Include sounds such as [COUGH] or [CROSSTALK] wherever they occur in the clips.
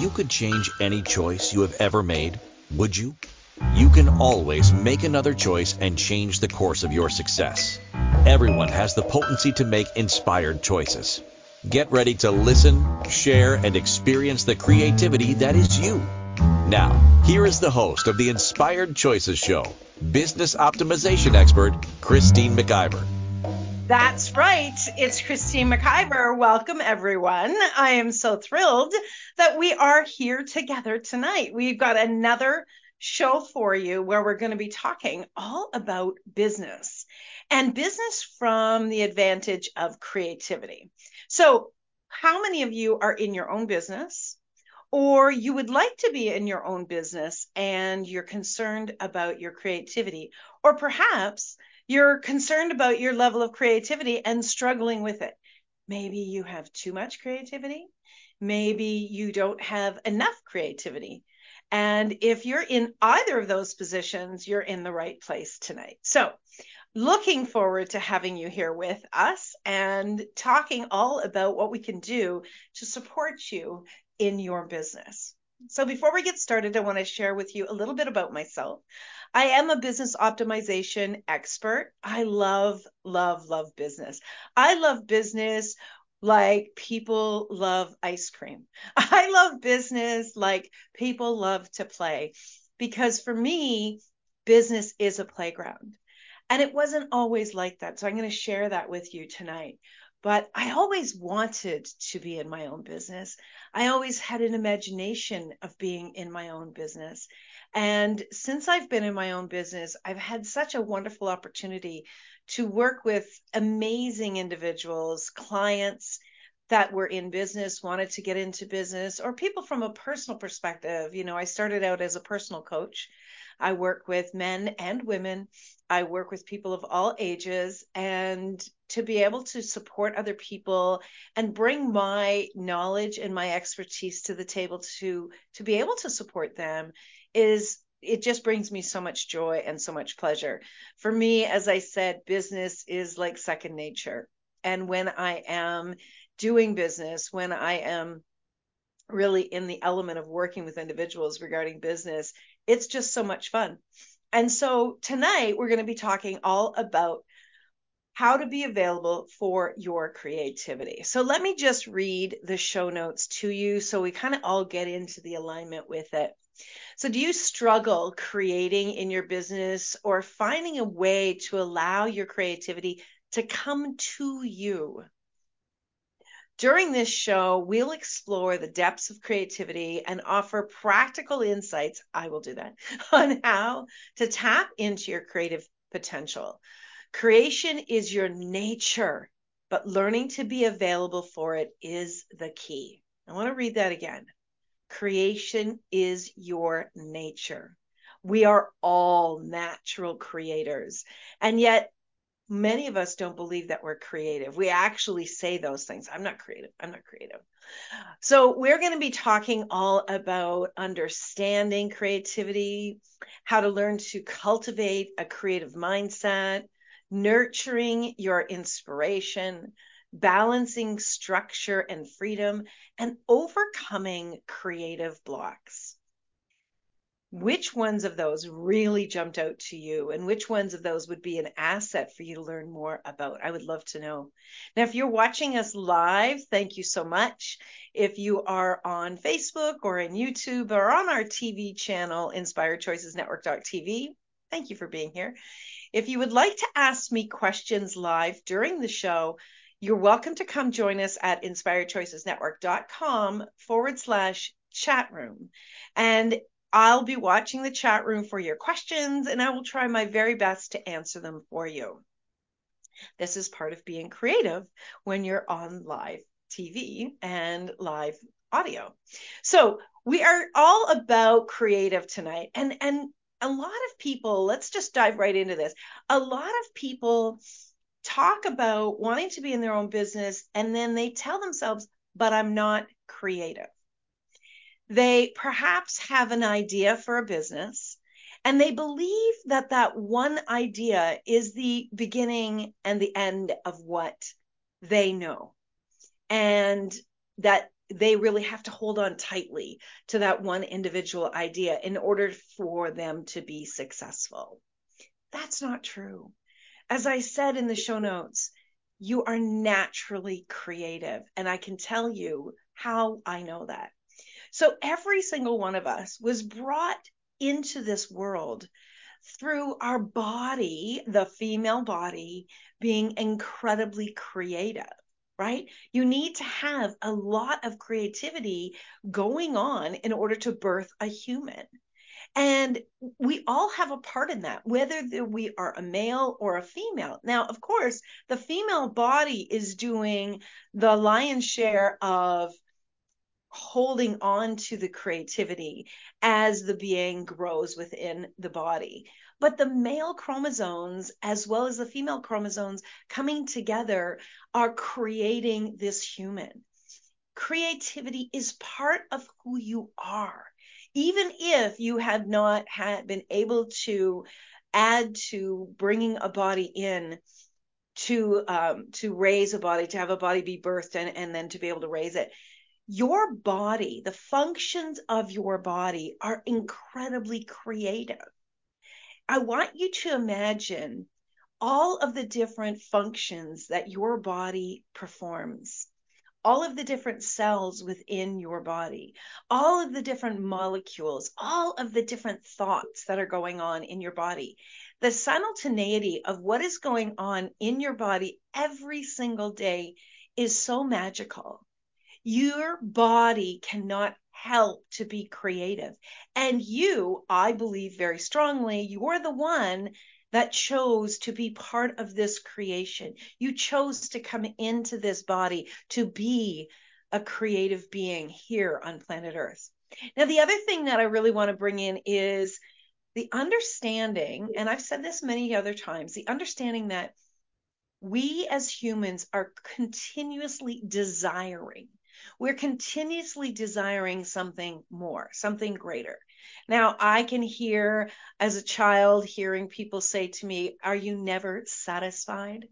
You could change any choice you have ever made, would you? You can always make another choice and change the course of your success. Everyone has the potency to make inspired choices. Get ready to listen, share, and experience the creativity that is you. Now, here is the host of the Inspired Choices Show, business optimization expert, Christine McIver. That's right. It's Christine McIver. Welcome, everyone. I am so thrilled that we are here together tonight. We've got another show for you where we're going to be talking all about business and business from the advantage of creativity. So, how many of you are in your own business? Or you would like to be in your own business and you're concerned about your creativity, or perhaps you're concerned about your level of creativity and struggling with it. Maybe you have too much creativity. Maybe you don't have enough creativity. And if you're in either of those positions, you're in the right place tonight. So, looking forward to having you here with us and talking all about what we can do to support you in your business. So, before we get started, I want to share with you a little bit about myself. I am a business optimization expert. I love, love, love business. I love business like people love ice cream. [LAUGHS] I love business like people love to play because for me, business is a playground. And it wasn't always like that. So I'm going to share that with you tonight. But I always wanted to be in my own business. I always had an imagination of being in my own business. And since I've been in my own business, I've had such a wonderful opportunity to work with amazing individuals, clients that were in business, wanted to get into business, or people from a personal perspective. You know, I started out as a personal coach. I work with men and women. I work with people of all ages. And to be able to support other people and bring my knowledge and my expertise to the table to to be able to support them is it just brings me so much joy and so much pleasure. For me, as I said, business is like second nature. And when I am doing business, when I am really in the element of working with individuals regarding business, it's just so much fun. And so tonight we're going to be talking all about how to be available for your creativity. So let me just read the show notes to you so we kind of all get into the alignment with it. So, do you struggle creating in your business or finding a way to allow your creativity to come to you? During this show, we'll explore the depths of creativity and offer practical insights. I will do that [LAUGHS] on how to tap into your creative potential. Creation is your nature, but learning to be available for it is the key. I want to read that again. Creation is your nature. We are all natural creators. And yet, many of us don't believe that we're creative. We actually say those things. I'm not creative. I'm not creative. So, we're going to be talking all about understanding creativity, how to learn to cultivate a creative mindset, nurturing your inspiration, balancing structure and freedom, and overcoming creative blocks. Which ones of those really jumped out to you, and which ones of those would be an asset for you to learn more about? I would love to know. Now, if you're watching us live, thank you so much. If you are on Facebook or in YouTube or on our TV channel, Inspired Choices Network.tv, thank you for being here. If you would like to ask me questions live during the show, you're welcome to come join us at inspiredchoicesnetwork.com forward slash chat room. And I'll be watching the chat room for your questions and I will try my very best to answer them for you. This is part of being creative when you're on live TV and live audio. So we are all about creative tonight. And and a lot of people, let's just dive right into this. A lot of people talk about wanting to be in their own business and then they tell themselves, but I'm not creative. They perhaps have an idea for a business and they believe that that one idea is the beginning and the end of what they know. And that they really have to hold on tightly to that one individual idea in order for them to be successful. That's not true. As I said in the show notes, you are naturally creative. And I can tell you how I know that. So every single one of us was brought into this world through our body, the female body, being incredibly creative, right? You need to have a lot of creativity going on in order to birth a human. And we all have a part in that, whether we are a male or a female. Now, of course, the female body is doing the lion's share of holding on to the creativity as the being grows within the body. But the male chromosomes, as well as the female chromosomes coming together, are creating this human. Creativity is part of who you are. Even if you have not had been able to add to bringing a body in to um, to raise a body, to have a body be birthed and, and then to be able to raise it, your body, the functions of your body are incredibly creative. I want you to imagine all of the different functions that your body performs, all of the different cells within your body, all of the different molecules, all of the different thoughts that are going on in your body. The simultaneity of what is going on in your body every single day is so magical your body cannot help to be creative. And you, I believe very strongly, you're the one that chose to be part of this creation. You chose to come into this body to be a creative being here on planet Earth. Now, the other thing that I really want to bring in is the understanding, and I've said this many other times, the understanding that we as humans are continuously desiring we're continuously desiring something more, something greater. Now, I can hear as a child hearing people say to me, Are you never satisfied?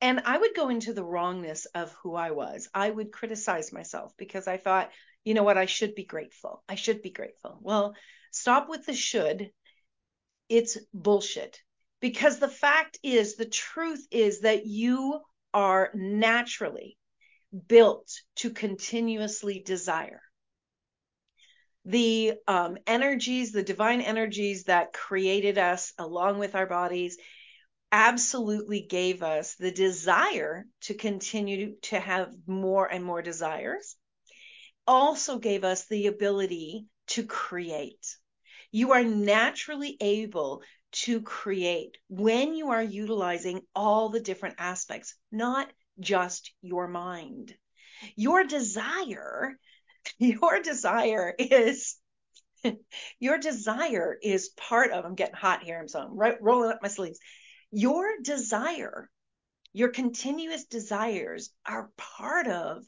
And I would go into the wrongness of who I was. I would criticize myself because I thought, you know what, I should be grateful. I should be grateful. Well, stop with the should. It's bullshit. Because the fact is, the truth is that you are naturally built to continuously desire. The um, energies, the divine energies that created us along with our bodies, absolutely gave us the desire to continue to have more and more desires, also gave us the ability to create. You are naturally able to create when you are utilizing all the different aspects, not just your mind. Your desire, [LAUGHS] your desire is [LAUGHS] your desire is part of i'm getting hot here i'm so i'm right, rolling up my sleeves. Your desire your continuous desires are part of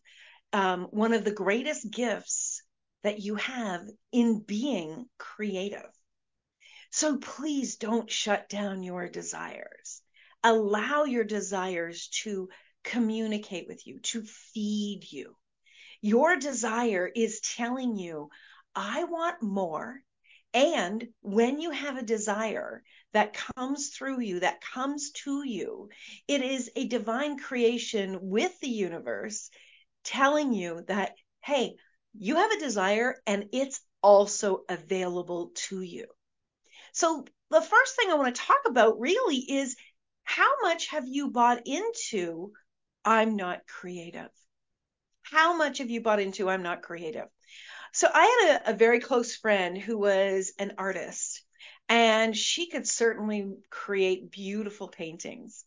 um, one of the greatest gifts that you have in being creative. So please don't shut down your desires. Allow your desires to communicate with you, to feed you. Your desire is telling you, I want more. And when you have a desire that comes through you, that comes to you, it is a divine creation with the universe telling you that, hey, you have a desire and it's also available to you. So, the first thing I want to talk about really is how much have you bought into I'm not creative. How much have you bought into I'm not creative? So I had a, a very close friend who was an artist and she could certainly create beautiful paintings.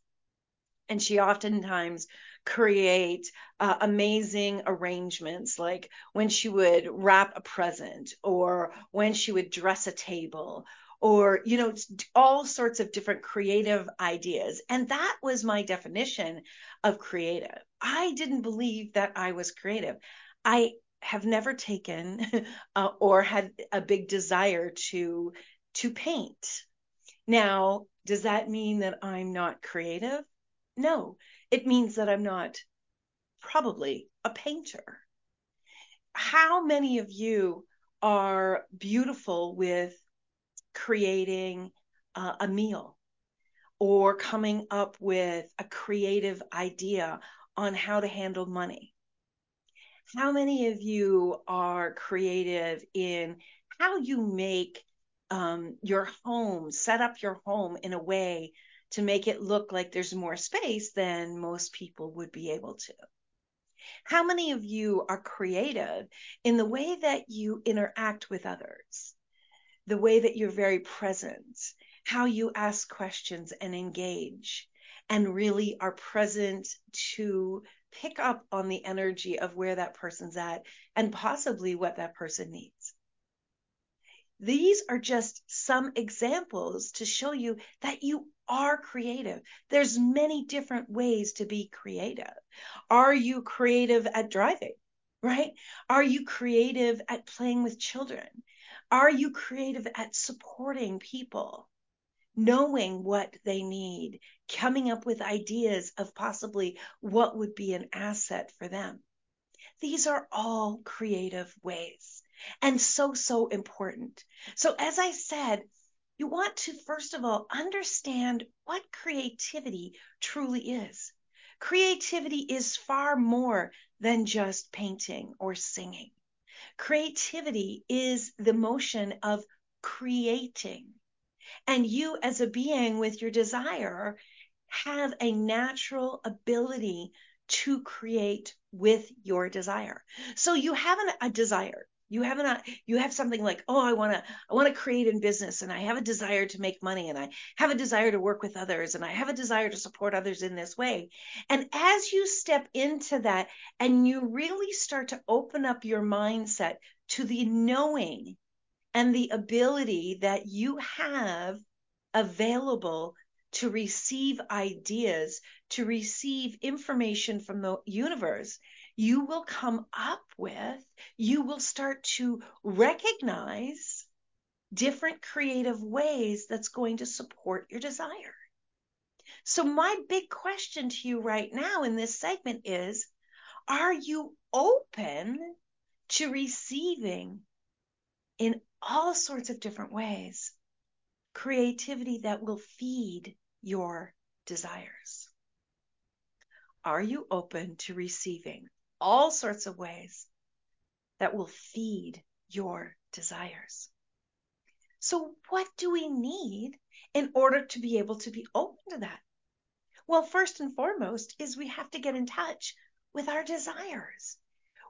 And she oftentimes create uh, amazing arrangements like when she would wrap a present or when she would dress a table or you know all sorts of different creative ideas. And that was my definition of creative. I didn't believe that i was creative. I have never taken [LAUGHS] uh, or had a big desire to to paint. Now does that mean that i'm not creative? No. It means that i'm not probably a painter. How many of you are beautiful with creating uh, a meal or coming up with a creative idea on how to handle money? How many of you are creative in how you make um, your home, set up your home in a way to make it look like there's more space than most people would be able to? How many of you are creative in the way that you interact with others? The way that you're very present, how you ask questions and engage, and really are present to pick up on the energy of where that person's at and possibly what that person needs. These are just some examples to show you that you are creative. There's many different ways to be creative. Are you creative at driving? Right? Are you creative at playing with children? Are you creative at supporting people? Knowing what they need, coming up with ideas of possibly what would be an asset for them. These are all creative ways and so, so important. So, as I said, you want to first of all understand what creativity truly is. Creativity is far more than just painting or singing. Creativity is the motion of creating. And you, as a being with your desire, have a natural ability to create with your desire. So you have an, a desire you have an you have something like oh i want to i want to create in business and i have a desire to make money and i have a desire to work with others and i have a desire to support others in this way. And as you step into that and you really start to open up your mindset to the knowing and the ability that you have available to receive ideas, to receive information from the universe, you will come up with, you will start to recognize different creative ways that's going to support your desire. So, my big question to you right now in this segment is Are you open to receiving in all sorts of different ways creativity that will feed your desires? Are you open to receiving all sorts of ways that will feed your desires. So, what do we need in order to be able to be open to that? Well, first and foremost is we have to get in touch with our desires.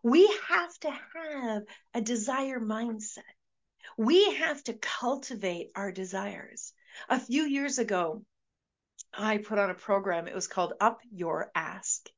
We have to have a desire mindset. We have to cultivate our desires. A few years ago, I put on a program. It was called Up Your Ask.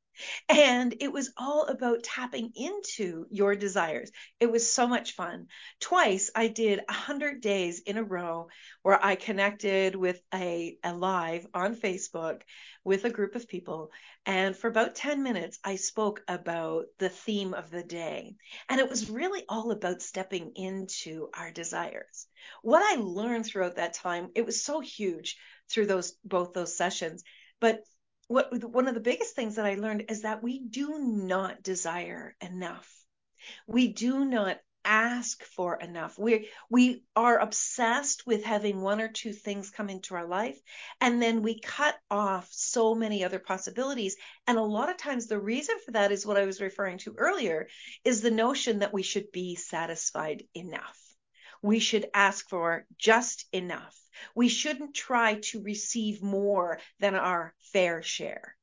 And it was all about tapping into your desires. It was so much fun. Twice I did 100 days in a row where I connected with a, a live on Facebook with a group of people. And for about 10 minutes, I spoke about the theme of the day. And it was really all about stepping into our desires. What I learned throughout that time, it was so huge through those both those sessions. But what one of the biggest things that I learned is that we do not desire enough. We do not ask for enough. We we are obsessed with having one or two things come into our life and then we cut off so many other possibilities and a lot of times the reason for that is what I was referring to earlier is the notion that we should be satisfied enough. We should ask for just enough. We shouldn't try to receive more than our fair share.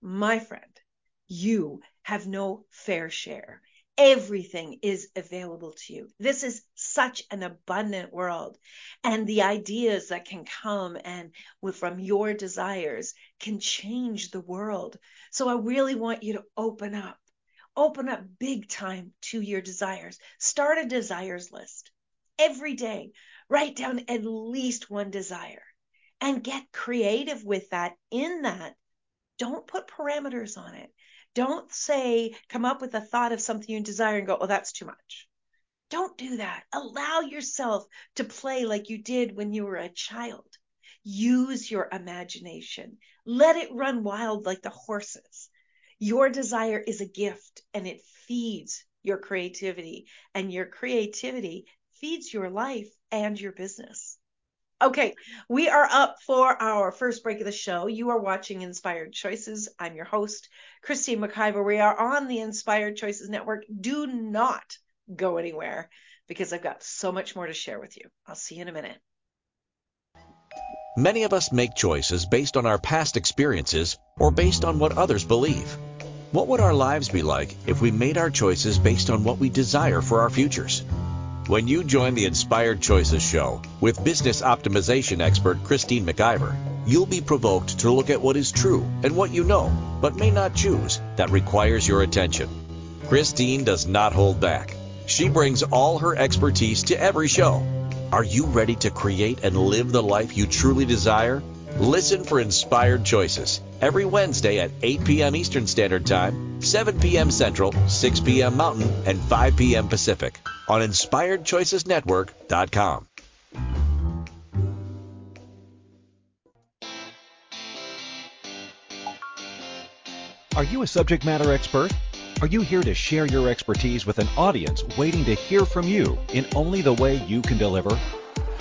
My friend, you have no fair share. Everything is available to you. This is such an abundant world. And the ideas that can come and from your desires can change the world. So I really want you to open up, open up big time to your desires. Start a desires list every day. Write down at least one desire and get creative with that. In that, don't put parameters on it. Don't say, come up with a thought of something you desire and go, oh, that's too much. Don't do that. Allow yourself to play like you did when you were a child. Use your imagination. Let it run wild like the horses. Your desire is a gift and it feeds your creativity, and your creativity feeds your life and your business. Okay, we are up for our first break of the show. You are watching Inspired Choices. I'm your host, Christine McIver. We are on the Inspired Choices Network. Do not go anywhere because I've got so much more to share with you. I'll see you in a minute. Many of us make choices based on our past experiences or based on what others believe. What would our lives be like if we made our choices based on what we desire for our futures? When you join the Inspired Choices Show with business optimization expert Christine McIver, you'll be provoked to look at what is true and what you know, but may not choose, that requires your attention. Christine does not hold back. She brings all her expertise to every show. Are you ready to create and live the life you truly desire? Listen for Inspired Choices every Wednesday at 8 p.m. Eastern Standard Time, 7 p.m. Central, 6 p.m. Mountain, and 5 p.m. Pacific on InspiredChoicesNetwork.com. Are you a subject matter expert? Are you here to share your expertise with an audience waiting to hear from you in only the way you can deliver?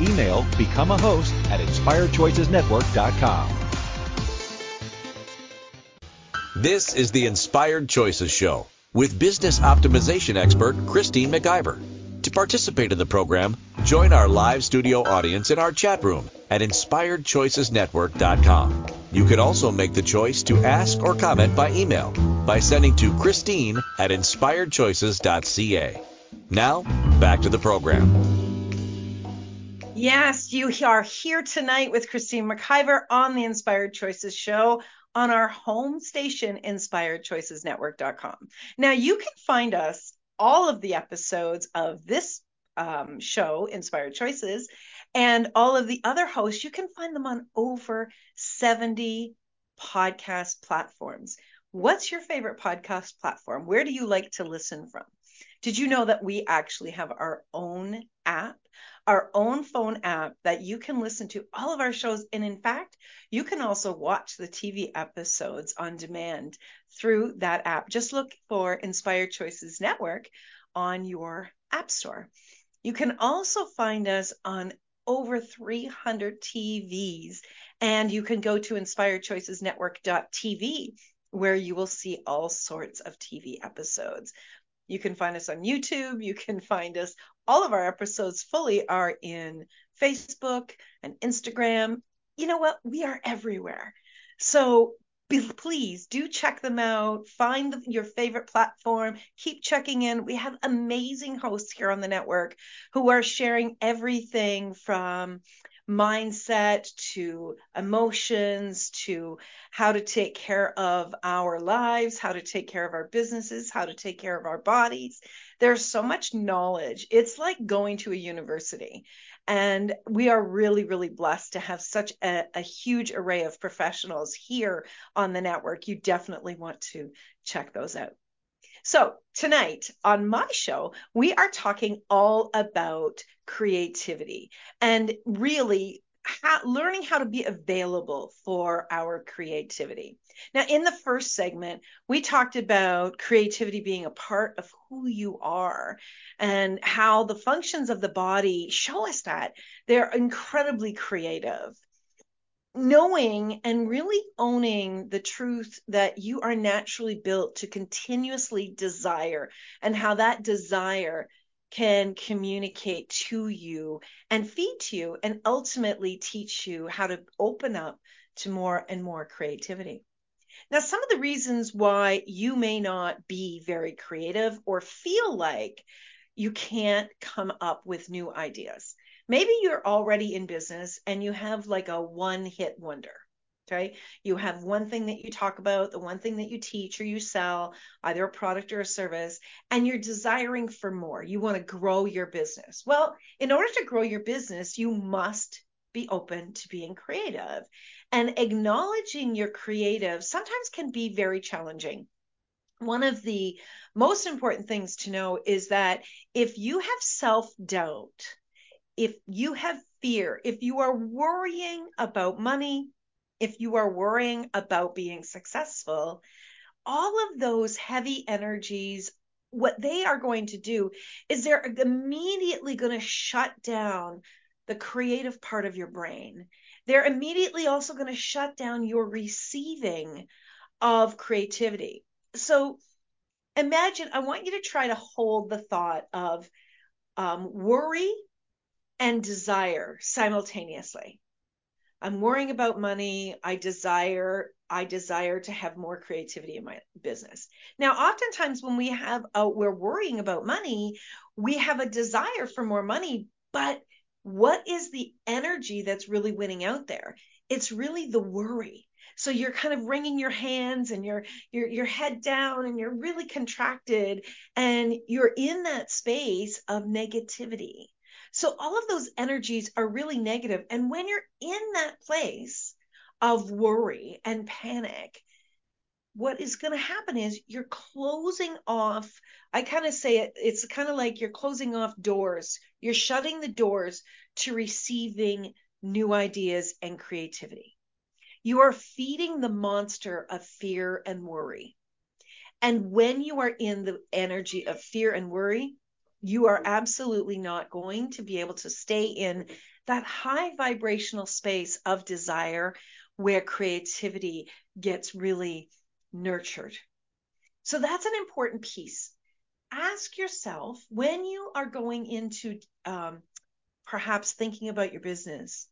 Email become a host at inspiredchoicesnetwork.com. This is the Inspired Choices Show with business optimization expert Christine McIver. To participate in the program, join our live studio audience in our chat room at inspiredchoicesnetwork.com. You can also make the choice to ask or comment by email by sending to Christine at inspiredchoices.ca. Now, back to the program. Yes, you are here tonight with Christine McIver on the Inspired Choices Show on our home station, inspiredchoicesnetwork.com. Now, you can find us all of the episodes of this um, show, Inspired Choices, and all of the other hosts. You can find them on over 70 podcast platforms. What's your favorite podcast platform? Where do you like to listen from? Did you know that we actually have our own app? Our own phone app that you can listen to all of our shows. And in fact, you can also watch the TV episodes on demand through that app. Just look for Inspired Choices Network on your app store. You can also find us on over 300 TVs, and you can go to inspiredchoicesnetwork.tv where you will see all sorts of TV episodes. You can find us on YouTube. You can find us. All of our episodes fully are in Facebook and Instagram. You know what? We are everywhere. So please do check them out. Find your favorite platform. Keep checking in. We have amazing hosts here on the network who are sharing everything from mindset to emotions to how to take care of our lives, how to take care of our businesses, how to take care of our bodies. There's so much knowledge. It's like going to a university. And we are really, really blessed to have such a, a huge array of professionals here on the network. You definitely want to check those out. So, tonight on my show, we are talking all about creativity and really how, learning how to be available for our creativity. Now, in the first segment, we talked about creativity being a part of who you are and how the functions of the body show us that they're incredibly creative knowing and really owning the truth that you are naturally built to continuously desire and how that desire can communicate to you and feed to you and ultimately teach you how to open up to more and more creativity. Now, some of the reasons why you may not be very creative or feel like you can't come up with new ideas maybe you're already in business and you have like a one hit wonder Okay. You have one thing that you talk about, the one thing that you teach or you sell, either a product or a service, and you're desiring for more. You want to grow your business. Well, in order to grow your business, you must be open to being creative. And acknowledging your creative sometimes can be very challenging. One of the most important things to know is that if you have self doubt, if you have fear, if you are worrying about money, if you are worrying about being successful, all of those heavy energies, what they are going to do is they're immediately going to shut down the creative part of your brain. They're immediately also going to shut down your receiving of creativity. So imagine, I want you to try to hold the thought of um, worry and desire simultaneously. I'm worrying about money. I desire I desire to have more creativity in my business. Now, oftentimes when we have a, we're worrying about money, we have a desire for more money, but what is the energy that's really winning out there? It's really the worry. So you're kind of wringing your hands and you're your your head down and you're really contracted and you're in that space of negativity. So all of those energies are really negative. And when you're in that place of worry and panic, what is going to happen is you're closing off. I kind of say it, it's kind of like you're closing off doors. You're shutting the doors to receiving new ideas and creativity. You are feeding the monster of fear and worry. And when you are in the energy of fear and worry, you are absolutely not going to be able to stay in that high vibrational space of desire where creativity gets really nurtured. So that's an important piece. Ask yourself when you are going into um, perhaps thinking about your business,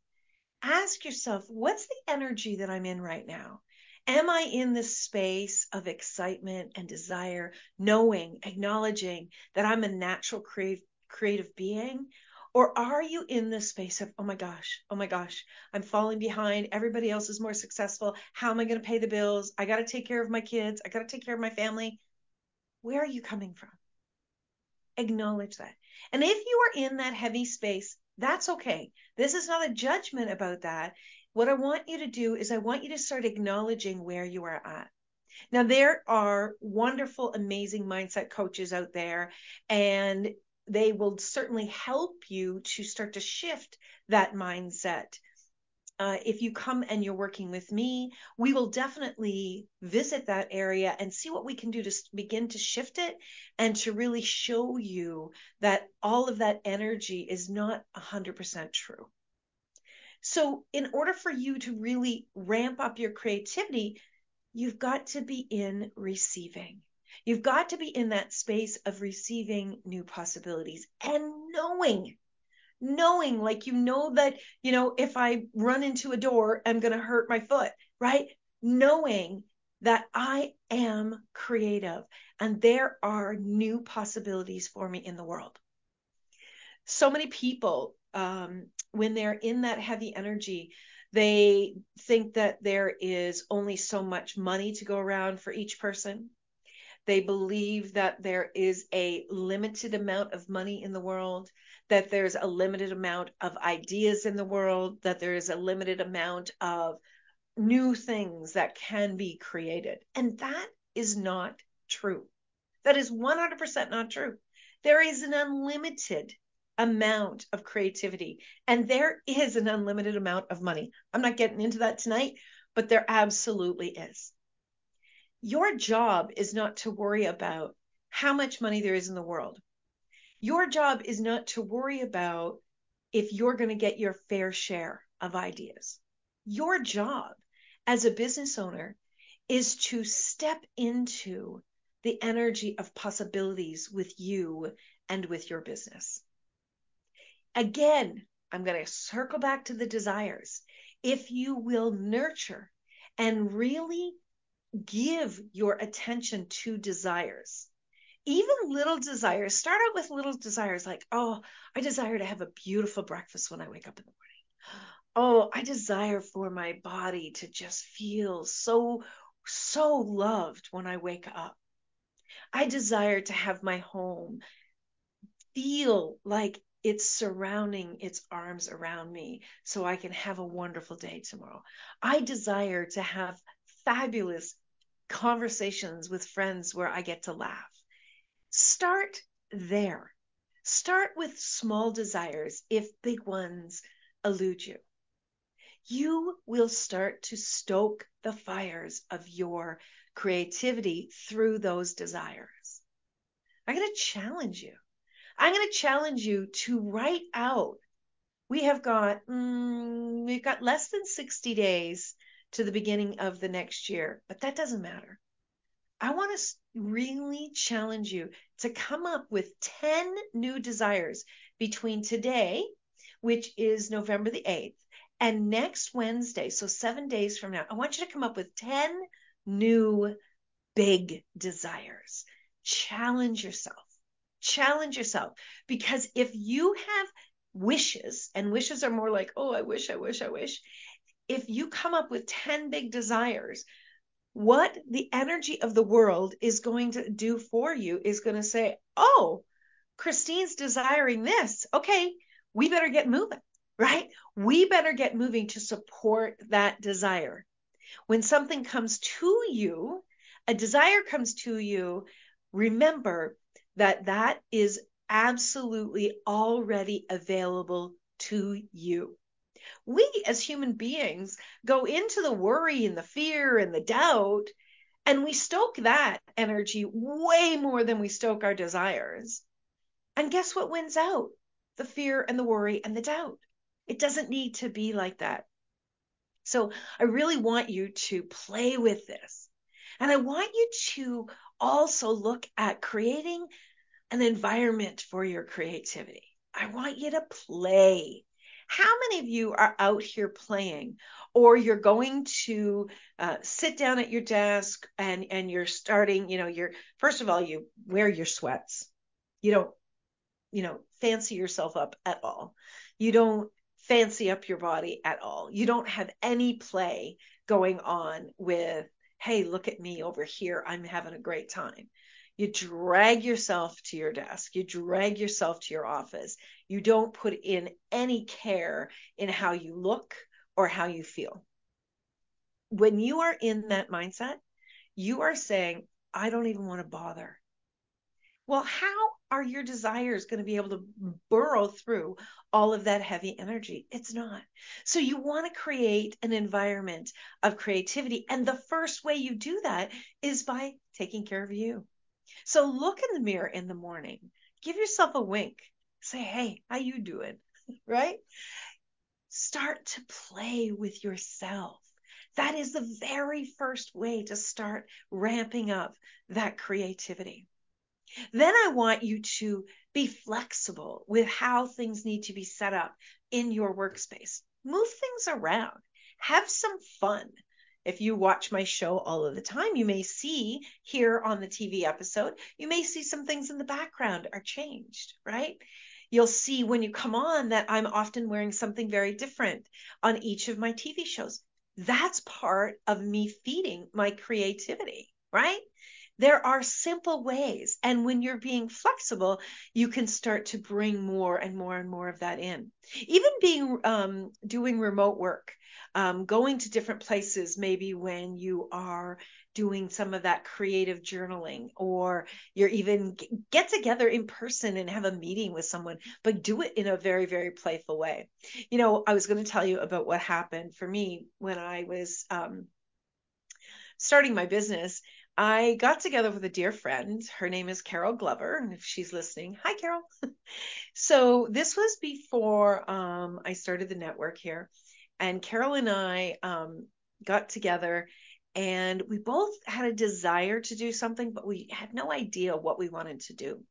ask yourself, what's the energy that I'm in right now? Am I in this space of excitement and desire, knowing, acknowledging that I'm a natural creative, creative being? Or are you in this space of, oh my gosh, oh my gosh, I'm falling behind. Everybody else is more successful. How am I going to pay the bills? I got to take care of my kids. I got to take care of my family. Where are you coming from? Acknowledge that. And if you are in that heavy space, that's okay. This is not a judgment about that. What I want you to do is I want you to start acknowledging where you are at. Now, there are wonderful, amazing mindset coaches out there, and they will certainly help you to start to shift that mindset. Uh, if you come and you're working with me, we will definitely visit that area and see what we can do to begin to shift it and to really show you that all of that energy is not 100% true. So, in order for you to really ramp up your creativity, you've got to be in receiving. You've got to be in that space of receiving new possibilities and knowing, knowing, like you know that, you know, if I run into a door, I'm going to hurt my foot, right? Knowing that I am creative and there are new possibilities for me in the world. So many people um, when they're in that heavy energy, they think that there is only so much money to go around for each person. They believe that there is a limited amount of money in the world, that there's a limited amount of ideas in the world, that there is a limited amount of new things that can be created. And that is not true. That is 100% not true. There is an unlimited amount of creativity and there is an unlimited amount of money. I'm not getting into that tonight, but there absolutely is. Your job is not to worry about how much money there is in the world. Your job is not to worry about if you're going to get your fair share of ideas. Your job as a business owner is to step into the energy of possibilities with you and with your business. Again, I'm going to circle back to the desires. If you will nurture and really give your attention to desires, even little desires, start out with little desires like, oh, I desire to have a beautiful breakfast when I wake up in the morning. Oh, I desire for my body to just feel so, so loved when I wake up. I desire to have my home feel like it's surrounding its arms around me so I can have a wonderful day tomorrow. I desire to have fabulous conversations with friends where I get to laugh. Start there. Start with small desires if big ones elude you. You will start to stoke the fires of your creativity through those desires. I'm going to challenge you. I'm going to challenge you to write out. We have got mm, we've got less than 60 days to the beginning of the next year, but that doesn't matter. I want to really challenge you to come up with 10 new desires between today, which is November the 8th, and next Wednesday, so seven days from now. I want you to come up with 10 new big desires. Challenge yourself. Challenge yourself. Because if you have wishes, and wishes are more like, oh, I wish, I wish, I wish. If you come up with 10 big desires, what the energy of the world is going to do for you is going to say, oh, Christine's desiring this. Okay, we better get moving, right? We better get moving to support that desire. When something comes to you, a desire comes to you, remember that that is absolutely already available to you we as human beings go into the worry and the fear and the doubt, and we stoke that energy way more than we stoke our desires. And guess what wins out? The fear and the worry and the doubt. It doesn't need to be like that. So I really want you to play with this. And I want you to also look at creating an environment for your creativity. I want you to play. How many of you are out here playing or you're going to uh, sit down at your desk and and you're starting, you know, you're first of all you wear your sweats. You don't you know, fancy yourself up at all. You don't fancy up your body at all. You don't have any play going on with, hey, look at me over here. I'm having a great time. You drag yourself to your desk, you drag yourself to your office. You don't put in any care in how you look or how you feel. When you are in that mindset, you are saying, I don't even want to bother. Well, how are your desires going to be able to burrow through all of that heavy energy? It's not. So you want to create an environment of creativity. And the first way you do that is by taking care of you. So look in the mirror in the morning, give yourself a wink, say, "Hey, how you doing?" [LAUGHS] right? Start to play with yourself. That is the very first way to start ramping up that creativity. Then I want you to be flexible with how things need to be set up in your workspace. Move things around. Have some fun. If you watch my show all of the time, you may see here on the TV episode, you may see some things in the background are changed, right? You'll see when you come on that I'm often wearing something very different on each of my TV shows. That's part of me feeding my creativity, right? There are simple ways. And when you're being flexible, you can start to bring more and more and more of that in. Even being um, doing remote work um, going to different places, maybe when you are doing some of that creative journaling, or you're even get together in person and have a meeting with someone, but do it in a very, very playful way. You know, I was going to tell you about what happened for me when I was um, starting my business. I got together with a dear friend. Her name is Carol Glover. And if she's listening, hi, Carol. [LAUGHS] so this was before um, I started the network here and Carol and I um, got together and we both had a desire to do something, but we had no idea what we wanted to do.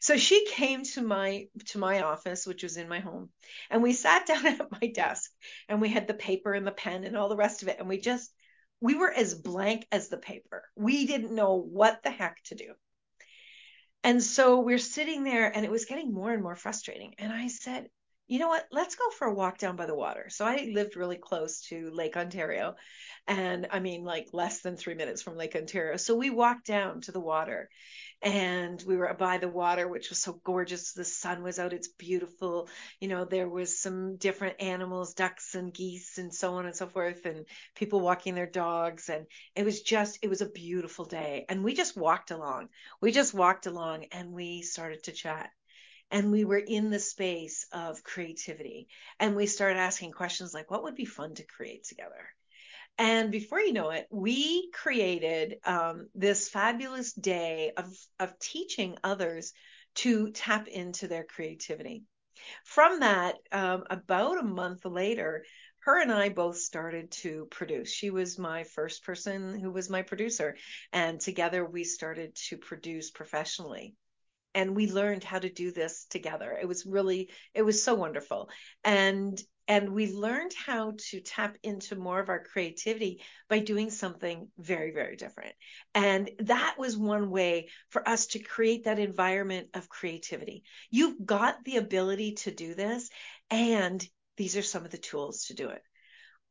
So she came to my to my office, which was in my home, and we sat [LAUGHS] down at my desk and we had the paper and the pen and all the rest of it, and we just we were as blank as the paper. We didn't know what the heck to do. And so we're sitting there and it was getting more and more frustrating. And I said, you know what? Let's go for a walk down by the water. So I lived really close to Lake Ontario. And I mean, like less than three minutes from Lake Ontario. So we walked down to the water and we were by the water, which was so gorgeous. The sun was out. It's beautiful. You know, there was some different animals, ducks and geese and so on and so forth, and people walking their dogs. And it was just, it was a beautiful day. And we just walked along. We just walked along and we started to chat and we were in the space of creativity and we started asking questions like what would be fun to create together? And before you know it we created um, this fabulous day of, of teaching others to tap into their creativity. From that um, about a month later her and I both started to produce. She was my first person who was my producer, and together we started to produce professionally and we learned how to do this together it was really it was so wonderful and and we learned how to tap into more of our creativity by doing something very very different and that was one way for us to create that environment of creativity you've got the ability to do this and these are some of the tools to do it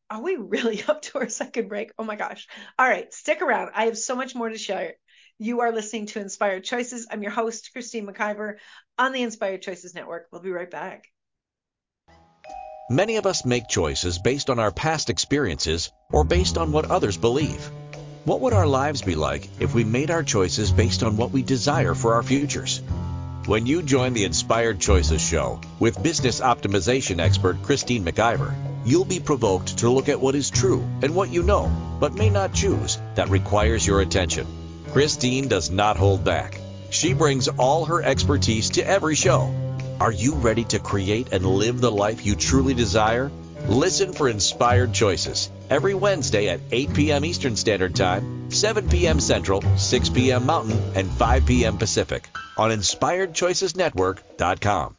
are we really [LAUGHS] up to our second break? Oh my gosh. All right, stick around. I have so much more to share. You are listening to Inspired Choices. I'm your host, Christine McIver, on the Inspired Choices Network. We'll be right back. Many of us make choices based on our past experiences or based on what others believe. What would our lives be like if we made our choices based on what we desire for our futures? When you join the Inspired Choices show with business optimization expert Christine McIver, you'll be provoked to look at what is true and what you know, but may not choose, that requires your attention. Christine does not hold back. She brings all her expertise to every show. Are you ready to create and live the life you truly desire? Listen for Inspired Choices every Wednesday at 8 p.m. Eastern Standard Time, 7 p.m. Central, 6 p.m. Mountain, and 5 p.m. Pacific on InspiredChoicesNetwork.com.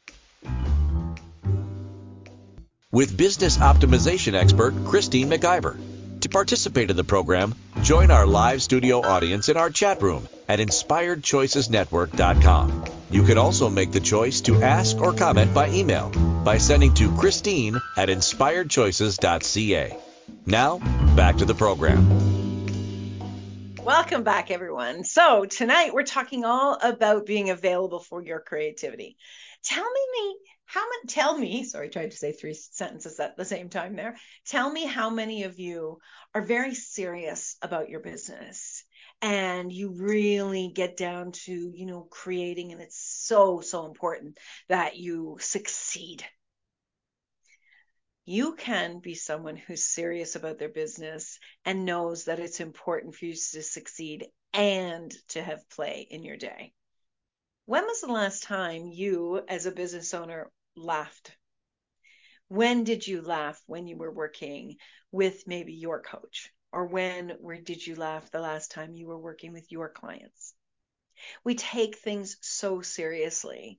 With business optimization expert Christine McIver. To participate in the program, join our live studio audience in our chat room at inspiredchoicesnetwork.com. You can also make the choice to ask or comment by email by sending to Christine at inspiredchoices.ca. Now, back to the program. Welcome back, everyone. So, tonight we're talking all about being available for your creativity. Tell me me, how many, tell me, sorry, I tried to say three sentences at the same time there. Tell me how many of you are very serious about your business and you really get down to, you know, creating, and it's so, so important that you succeed. You can be someone who's serious about their business and knows that it's important for you to succeed and to have play in your day. When was the last time you, as a business owner, laughed? When did you laugh when you were working with maybe your coach? Or when where did you laugh the last time you were working with your clients? We take things so seriously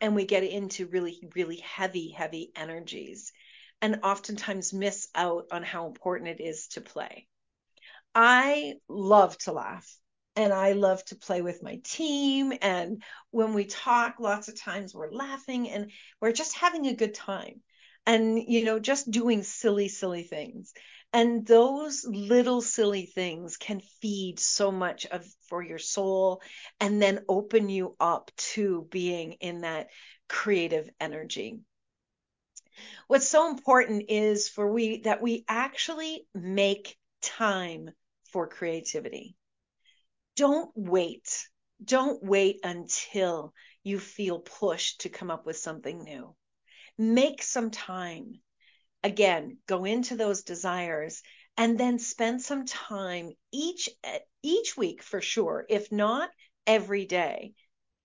and we get into really, really heavy, heavy energies and oftentimes miss out on how important it is to play. I love to laugh and I love to play with my team. And when we talk, lots of times we're laughing and we're just having a good time and, you know, just doing silly, silly things. And those little silly things can feed so much of for your soul and then open you up to being in that creative energy. What's so important is for we that we actually make time for creativity don't wait. Don't wait until you feel pushed to come up with something new. Make some time. Again, go into those desires and then spend some time each each week for sure, if not every day,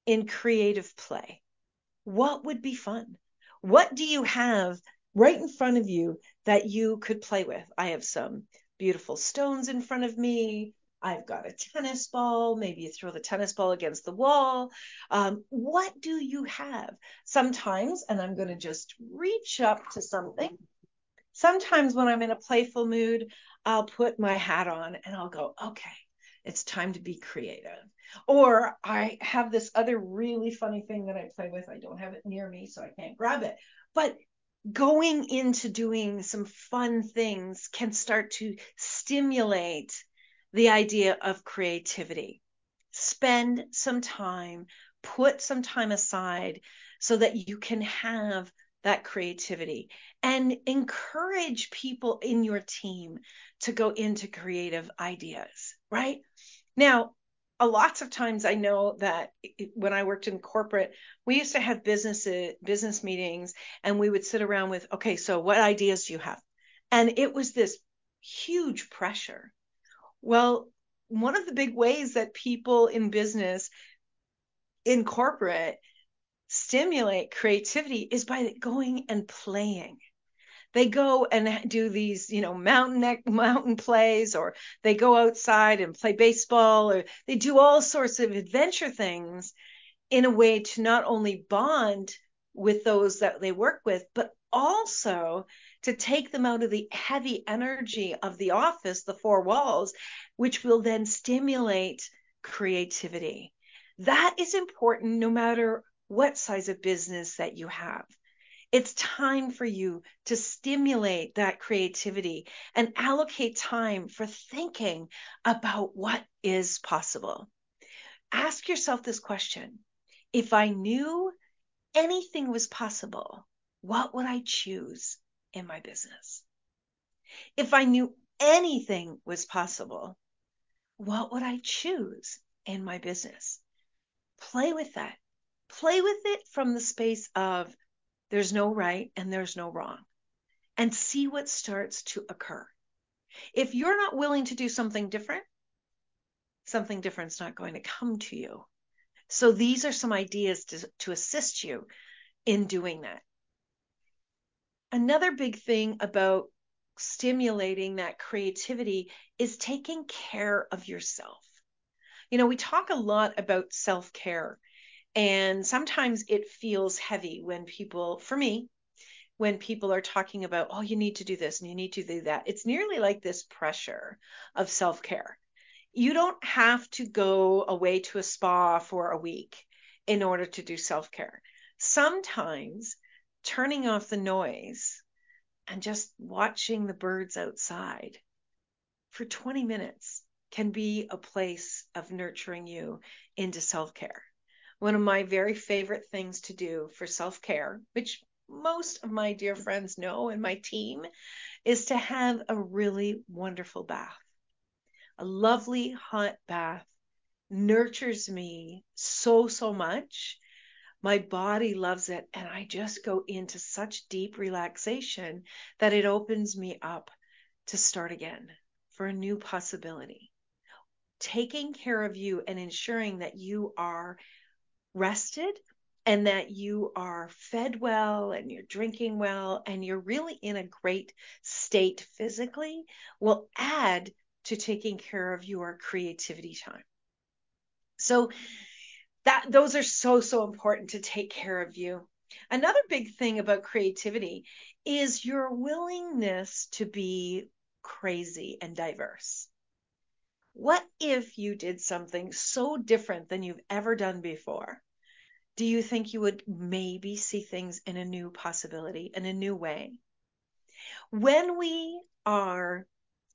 in creative play. What would be fun? What do you have right in front of you that you could play with? I have some beautiful stones in front of me. I've got a tennis ball. Maybe you throw the tennis ball against the wall. Um, what do you have? Sometimes, and I'm going to just reach up to something. Sometimes when I'm in a playful mood, I'll put my hat on and I'll go, okay, it's time to be creative. Or I have this other really funny thing that I play with. I don't have it near me, so I can't grab it. But going into doing some fun things can start to stimulate the idea of creativity. Spend some time, put some time aside so that you can have that creativity and encourage people in your team to go into creative ideas, right? Now, a lots of times I know that when I worked in corporate, we used to have business business meetings and we would sit around with, okay, so what ideas do you have? And it was this huge pressure. Well, one of the big ways that people in business in corporate stimulate creativity is by going and playing. They go and do these, you know, mountain mountain plays, or they go outside and play baseball, or they do all sorts of adventure things in a way to not only bond with those that they work with, but also to take them out of the heavy energy of the office, the four walls, which will then stimulate creativity. That is important no matter what size of business that you have. It's time for you to stimulate that creativity and allocate time for thinking about what is possible. Ask yourself this question If I knew anything was possible, what would I choose in my business? If I knew anything was possible, what would I choose in my business? Play with that. Play with it from the space of there's no right and there's no wrong. And see what starts to occur. If you're not willing to do something different, something different's not going to come to you. So these are some ideas to, to assist you in doing that. Another big thing about stimulating that creativity is taking care of yourself. You know, we talk a lot about self care and sometimes it feels heavy when people, for me, when people are talking about, oh, you need to do this and you need to do that. It's nearly like this pressure of self care. You don't have to go away to a spa for a week in order to do self care. Sometimes turning off the noise and just watching the birds outside for 20 minutes can be a place of nurturing you into self care one of my very favorite things to do for self care, which most of my dear friends know and my team, is to have a really wonderful bath. A lovely hot bath nurtures me so, so much. My body loves it, and I just go into such deep relaxation that it opens me up to start again for a new possibility. Taking care of you and ensuring that you are rested and that you are fed well and you're drinking well and you're really in a great state physically will add to taking care of your creativity time. So that those are so so important to take care of you. Another big thing about creativity is your willingness to be crazy and diverse. What if you did something so different than you've ever done before? Do you think you would maybe see things in a new possibility, in a new way? When we are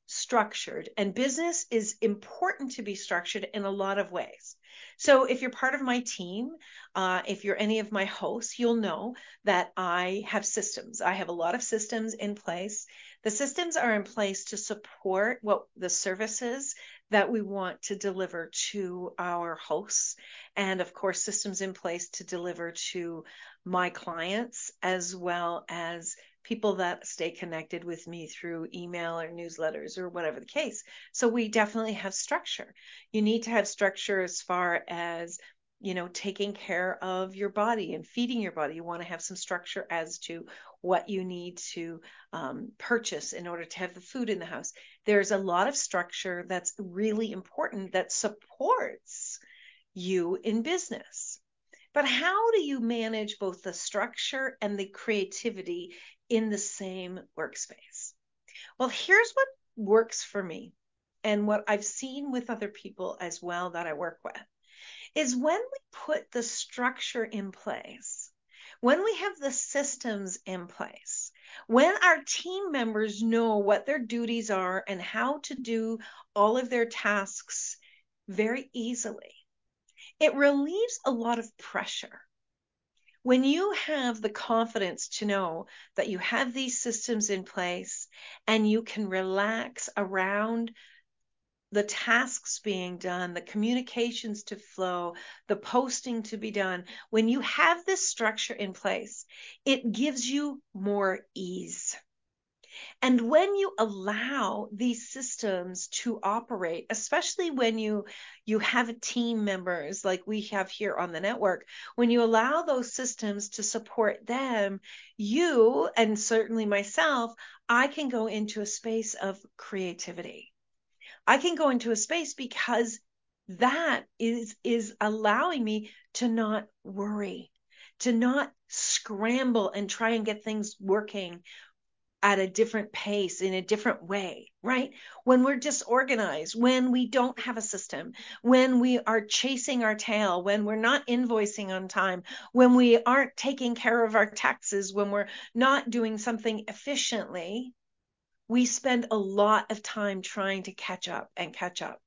structured, and business is important to be structured in a lot of ways. So, if you're part of my team, uh, if you're any of my hosts, you'll know that I have systems. I have a lot of systems in place. The systems are in place to support what the services that we want to deliver to our hosts, and of course, systems in place to deliver to my clients as well as people that stay connected with me through email or newsletters or whatever the case. So we definitely have structure. You need to have structure as far as you know taking care of your body and feeding your body you want to have some structure as to what you need to um, purchase in order to have the food in the house there's a lot of structure that's really important that supports you in business but how do you manage both the structure and the creativity in the same workspace. Well, here's what works for me and what I've seen with other people as well that I work with is when we put the structure in place, when we have the systems in place, when our team members know what their duties are and how to do all of their tasks very easily, it relieves a lot of pressure. When you have the confidence to know that you have these systems in place and you can relax around the tasks being done, the communications to flow, the posting to be done, when you have this structure in place, it gives you more ease. And when you allow these systems to operate, especially when you you have team members like we have here on the network, when you allow those systems to support them, you and certainly myself, I can go into a space of creativity. I can go into a space because that is is allowing me to not worry, to not scramble and try and get things working at a different pace in a different way, right? When we're disorganized, when we don't have a system, when we are chasing our tail, when we're not invoicing on time, when we aren't taking care of our taxes, when we're not doing something efficiently, we spend a lot of time trying to catch up and catch up.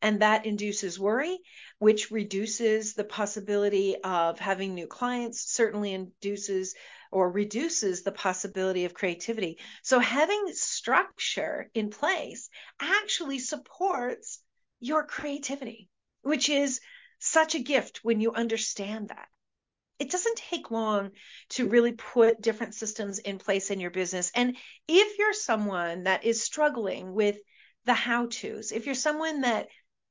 And that induces worry, which reduces the possibility of having new clients, certainly induces or reduces the possibility of creativity. So, having structure in place actually supports your creativity, which is such a gift when you understand that it doesn't take long to really put different systems in place in your business. And if you're someone that is struggling with the how to's, if you're someone that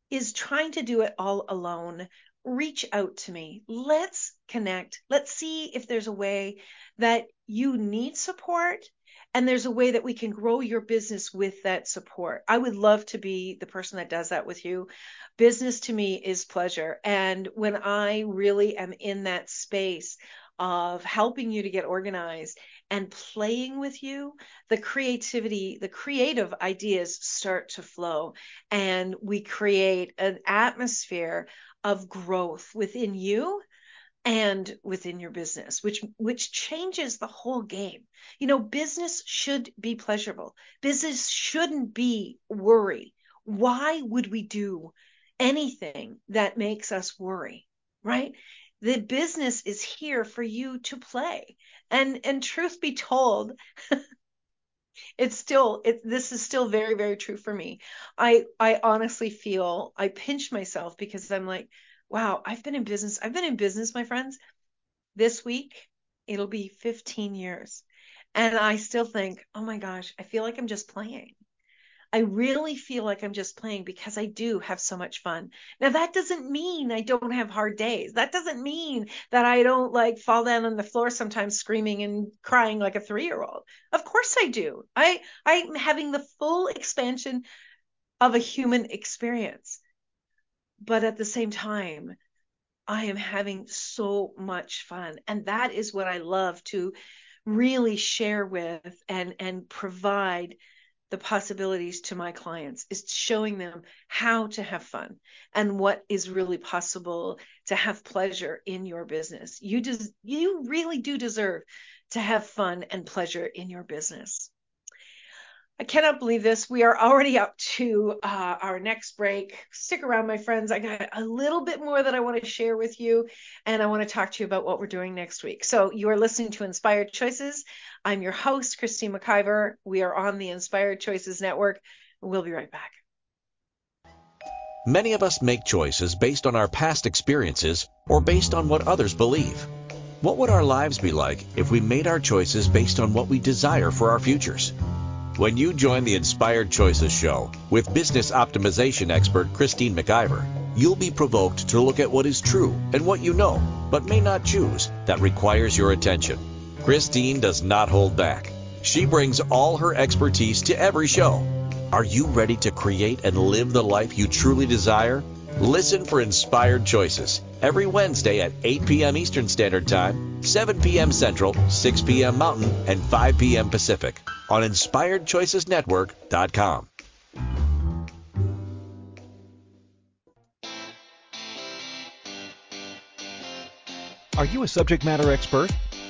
is trying to do it all alone, reach out to me. Let's connect. Let's see if there's a way that you need support and there's a way that we can grow your business with that support. I would love to be the person that does that with you. Business to me is pleasure. And when I really am in that space of helping you to get organized and playing with you, the creativity, the creative ideas start to flow. And we create an atmosphere of growth within you and within your business which which changes the whole game. You know business should be pleasurable. Business shouldn't be worry. Why would we do anything that makes us worry right the business is here for you to play and and truth be told [LAUGHS] it's still it this is still very very true for me i i honestly feel i pinch myself because i'm like wow, I've been in business. I've been in business, my friends. This week, it'll be 15 years. And I still think, oh my gosh, I feel like I'm just playing. I really feel like I'm just playing because I do have so much fun. Now, that doesn't mean I don't have hard days. That doesn't mean that I don't like fall down on the floor sometimes screaming and crying like a three year old. Of course I do. I, I'm having the full expansion of a human experience but at the same time, I am having so much fun. And that is what I love to really share with and, and provide the possibilities to my clients is showing them how to have fun and what is really possible to have pleasure in your business. You just you really do deserve to have fun and pleasure in your business. I cannot believe this. We are already up to uh, our next break. Stick around, my friends. I got a little bit more that I want to share with you, and I want to talk to you about what we're doing next week. So, you are listening to Inspired Choices. I'm your host, Christine McIver. We are on the Inspired Choices Network. We'll be right back. Many of us make choices based on our past experiences or based on what others believe. What would our lives be like if we made our choices based on what we desire for our futures? When you join the Inspired Choices Show with business optimization expert Christine McIver, you'll be provoked to look at what is true and what you know, but may not choose, that requires your attention. Christine does not hold back. She brings all her expertise to every show. Are you ready to create and live the life you truly desire? Listen for Inspired Choices every Wednesday at 8 p.m. Eastern Standard Time, 7 p.m. Central, 6 p.m. Mountain, and 5 p.m. Pacific on InspiredChoicesNetwork.com. Are you a subject matter expert?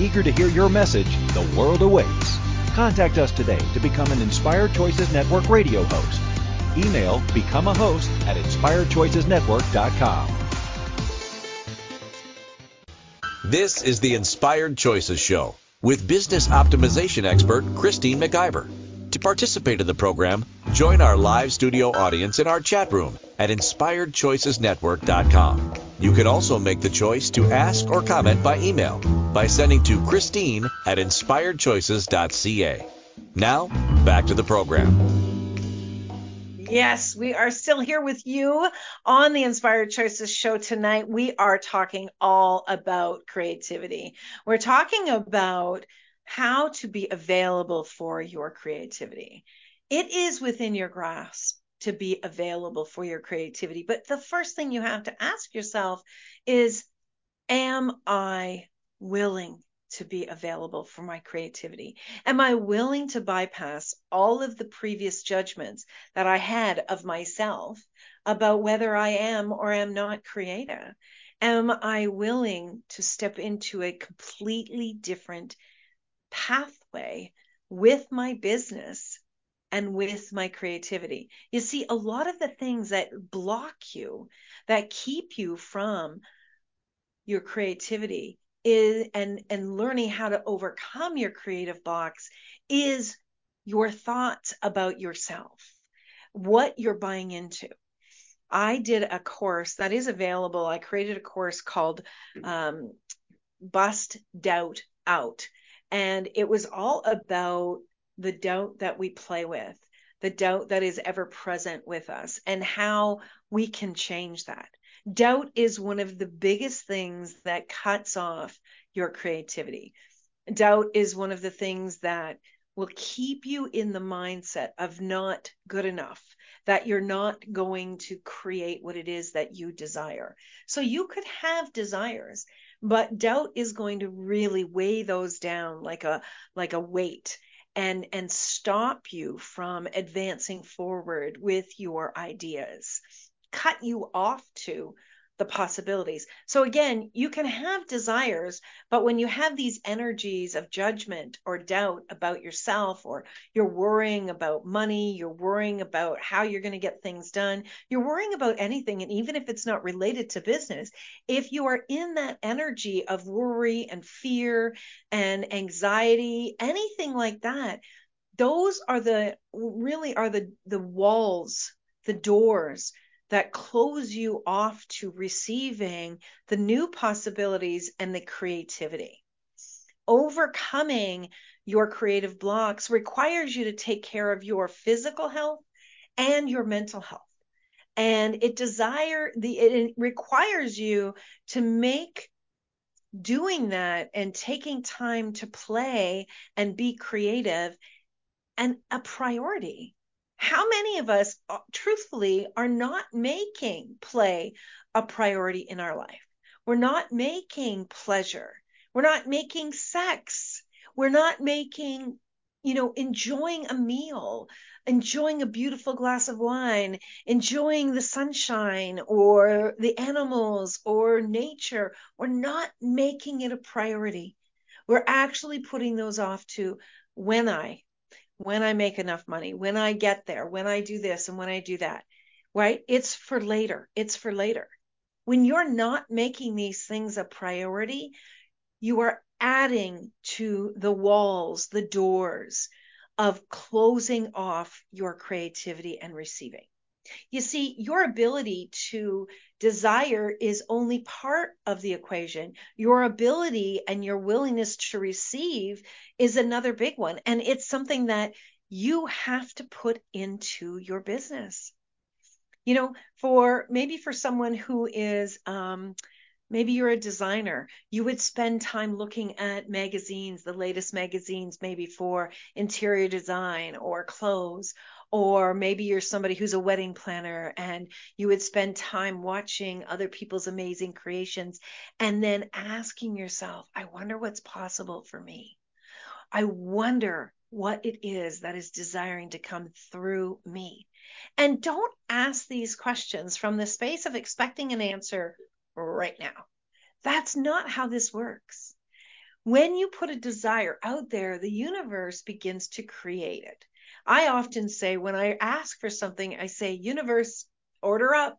Eager to hear your message, the world awaits. Contact us today to become an Inspired Choices Network radio host. Email become a host at inspiredchoicesnetwork.com. This is the Inspired Choices Show with business optimization expert Christine McIver. To participate in the program, join our live studio audience in our chat room at inspiredchoicesnetwork.com. You can also make the choice to ask or comment by email by sending to Christine at inspiredchoices.ca. Now, back to the program. Yes, we are still here with you on the Inspired Choices show tonight. We are talking all about creativity. We're talking about how to be available for your creativity. It is within your grasp to be available for your creativity. But the first thing you have to ask yourself is Am I willing to be available for my creativity? Am I willing to bypass all of the previous judgments that I had of myself about whether I am or am not creative? Am I willing to step into a completely different pathway with my business and with my creativity? You see, a lot of the things that block you, that keep you from your creativity is and and learning how to overcome your creative blocks is your thoughts about yourself what you're buying into. I did a course that is available. I created a course called um, bust doubt out and it was all about the doubt that we play with the doubt that is ever present with us and how we can change that Doubt is one of the biggest things that cuts off your creativity. Doubt is one of the things that will keep you in the mindset of not good enough, that you're not going to create what it is that you desire. So you could have desires, but doubt is going to really weigh those down like a like a weight and and stop you from advancing forward with your ideas. Cut you off to the possibilities. So again, you can have desires, but when you have these energies of judgment or doubt about yourself, or you're worrying about money, you're worrying about how you're going to get things done, you're worrying about anything, and even if it's not related to business, if you are in that energy of worry and fear and anxiety, anything like that, those are the really are the the walls, the doors that close you off to receiving the new possibilities and the creativity. Overcoming your creative blocks requires you to take care of your physical health and your mental health. And it desire the it requires you to make doing that and taking time to play and be creative and a priority how many of us, uh, truthfully, are not making play a priority in our life? We're not making pleasure. We're not making sex. We're not making, you know, enjoying a meal, enjoying a beautiful glass of wine, enjoying the sunshine or the animals or nature. We're not making it a priority. We're actually putting those off to when I, when I make enough money, when I get there, when I do this and when I do that, right? It's for later. It's for later. When you're not making these things a priority, you are adding to the walls, the doors of closing off your creativity and receiving. You see, your ability to desire is only part of the equation. Your ability and your willingness to receive is another big one. And it's something that you have to put into your business. You know, for maybe for someone who is um, Maybe you're a designer. You would spend time looking at magazines, the latest magazines, maybe for interior design or clothes. Or maybe you're somebody who's a wedding planner and you would spend time watching other people's amazing creations and then asking yourself, I wonder what's possible for me. I wonder what it is that is desiring to come through me. And don't ask these questions from the space of expecting an answer right now. That's not how this works. When you put a desire out there, the universe begins to create it. I often say when I ask for something, I say, universe, order up,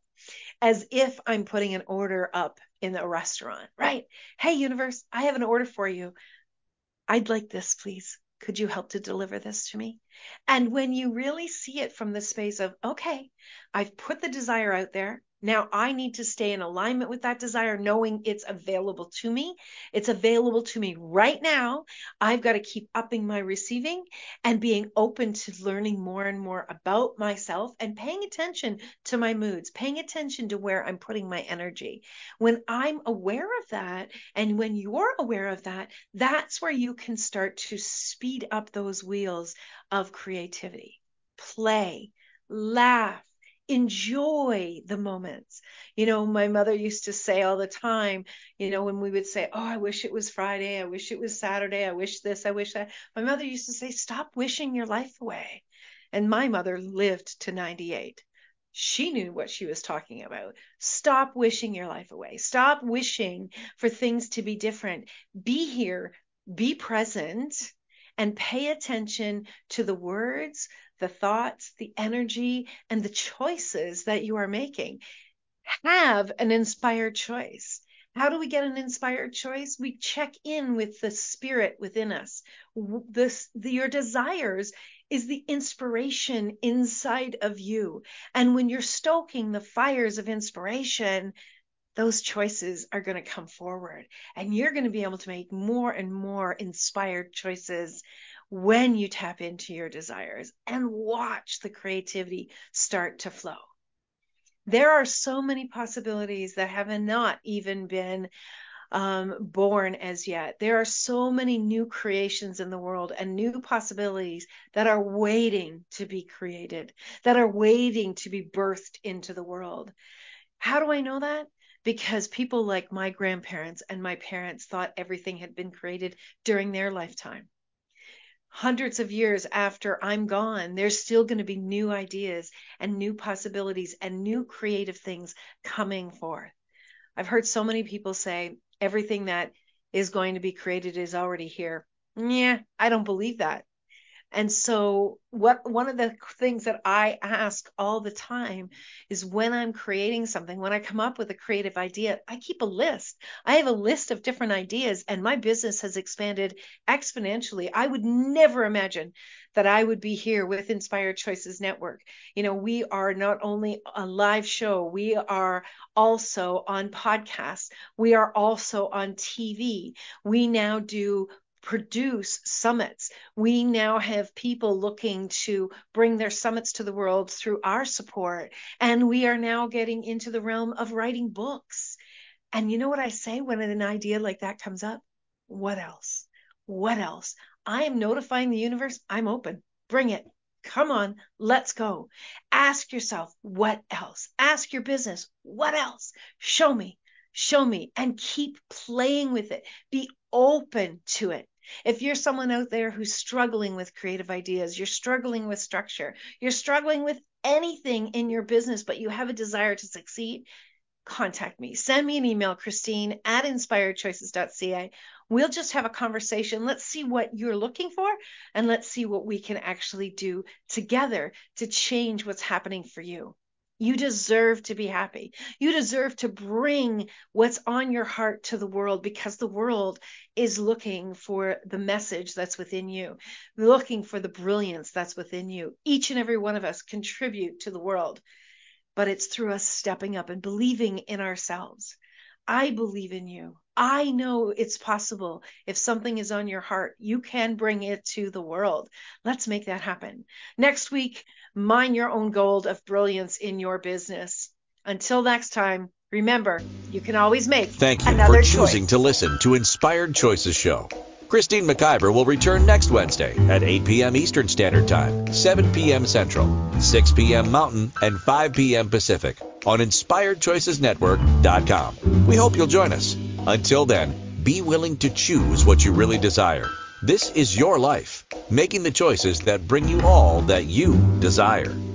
as if I'm putting an order up in a restaurant, right? Hey, universe, I have an order for you. I'd like this, please. Could you help to deliver this to me? And when you really see it from the space of, okay, I've put the desire out there. Now I need to stay in alignment with that desire, knowing it's available to me. It's available to me right now. I've got to keep upping my receiving and being open to learning more and more about myself and paying attention to my moods, paying attention to where I'm putting my energy. When I'm aware of that, and when you're aware of that, that's where you can start to speed up those wheels of creativity. Play, laugh enjoy the moments. You know, my mother used to say all the time, you know, when we would say, Oh, I wish it was Friday. I wish it was Saturday. I wish this. I wish that. My mother used to say, Stop wishing your life away. And my mother lived to 98. She knew what she was talking about. Stop wishing your life away. Stop wishing for things to be different. Be here, be present, and pay attention to the words, the thoughts, the energy, and the choices that you are making. Have an inspired choice. How do we get an inspired choice? We check in with the spirit within us. This, the, your desires is the inspiration inside of you. And when you're stoking the fires of inspiration, those choices are going to come forward and you're going to be able to make more and more inspired choices when you tap into your desires and watch the creativity start to flow. There are so many possibilities that have not even been um, born as yet. There are so many new creations in the world and new possibilities that are waiting to be created, that are waiting to be birthed into the world. How do I know that? Because people like my grandparents and my parents thought everything had been created during their lifetime hundreds of years after I'm gone, there's still going to be new ideas and new possibilities and new creative things coming forth. I've heard so many people say everything that is going to be created is already here. Yeah, I don't believe that. And so what one of the things that I ask all the time is when I'm creating something, when I come up with a creative idea, I keep a list. I have a list of different ideas and my business has expanded exponentially. I would never imagine that I would be here with Inspired Choices Network. You know, we are not only a live show, we are also on podcasts. We are also on TV. We now do produce summits. We now have people looking to bring their summits to the world through our support. And we are now getting into the realm of writing books. And you know what I say when an idea like that comes up? What else? What else? I am notifying the universe. I'm open. Bring it. Come on, let's go. Ask yourself, what else? Ask your business, what else? Show me, show me, and keep playing with it. Be open to it. If you're someone out there who's struggling with creative ideas, you're struggling with structure, you're struggling with anything in your business, but you have a desire to succeed, contact me. Send me an email, Christine at inspiredchoices.ca. We'll just have a conversation. Let's see what you're looking for and let's see what we can actually do together to change what's happening for you. You deserve to be happy. You deserve to bring what's on your heart to the world because the world is looking for the message that's within you, looking for the brilliance that's within you. Each and every one of us contribute to the world, but it's through us stepping up and believing in ourselves. I believe in you. I know it's possible. If something is on your heart, you can bring it to the world. Let's make that happen. Next week, mine your own gold of brilliance in your business. Until next time, Remember, you can always make Thank you another for choosing choice. to listen to Inspired Choices Show. Christine McIver will return next Wednesday at 8 p.m. Eastern Standard Time, 7 p.m. Central, 6 p.m. Mountain, and 5 p.m. Pacific on InspiredChoicesNetwork.com. We hope you'll join us. Until then, be willing to choose what you really desire. This is your life, making the choices that bring you all that you desire.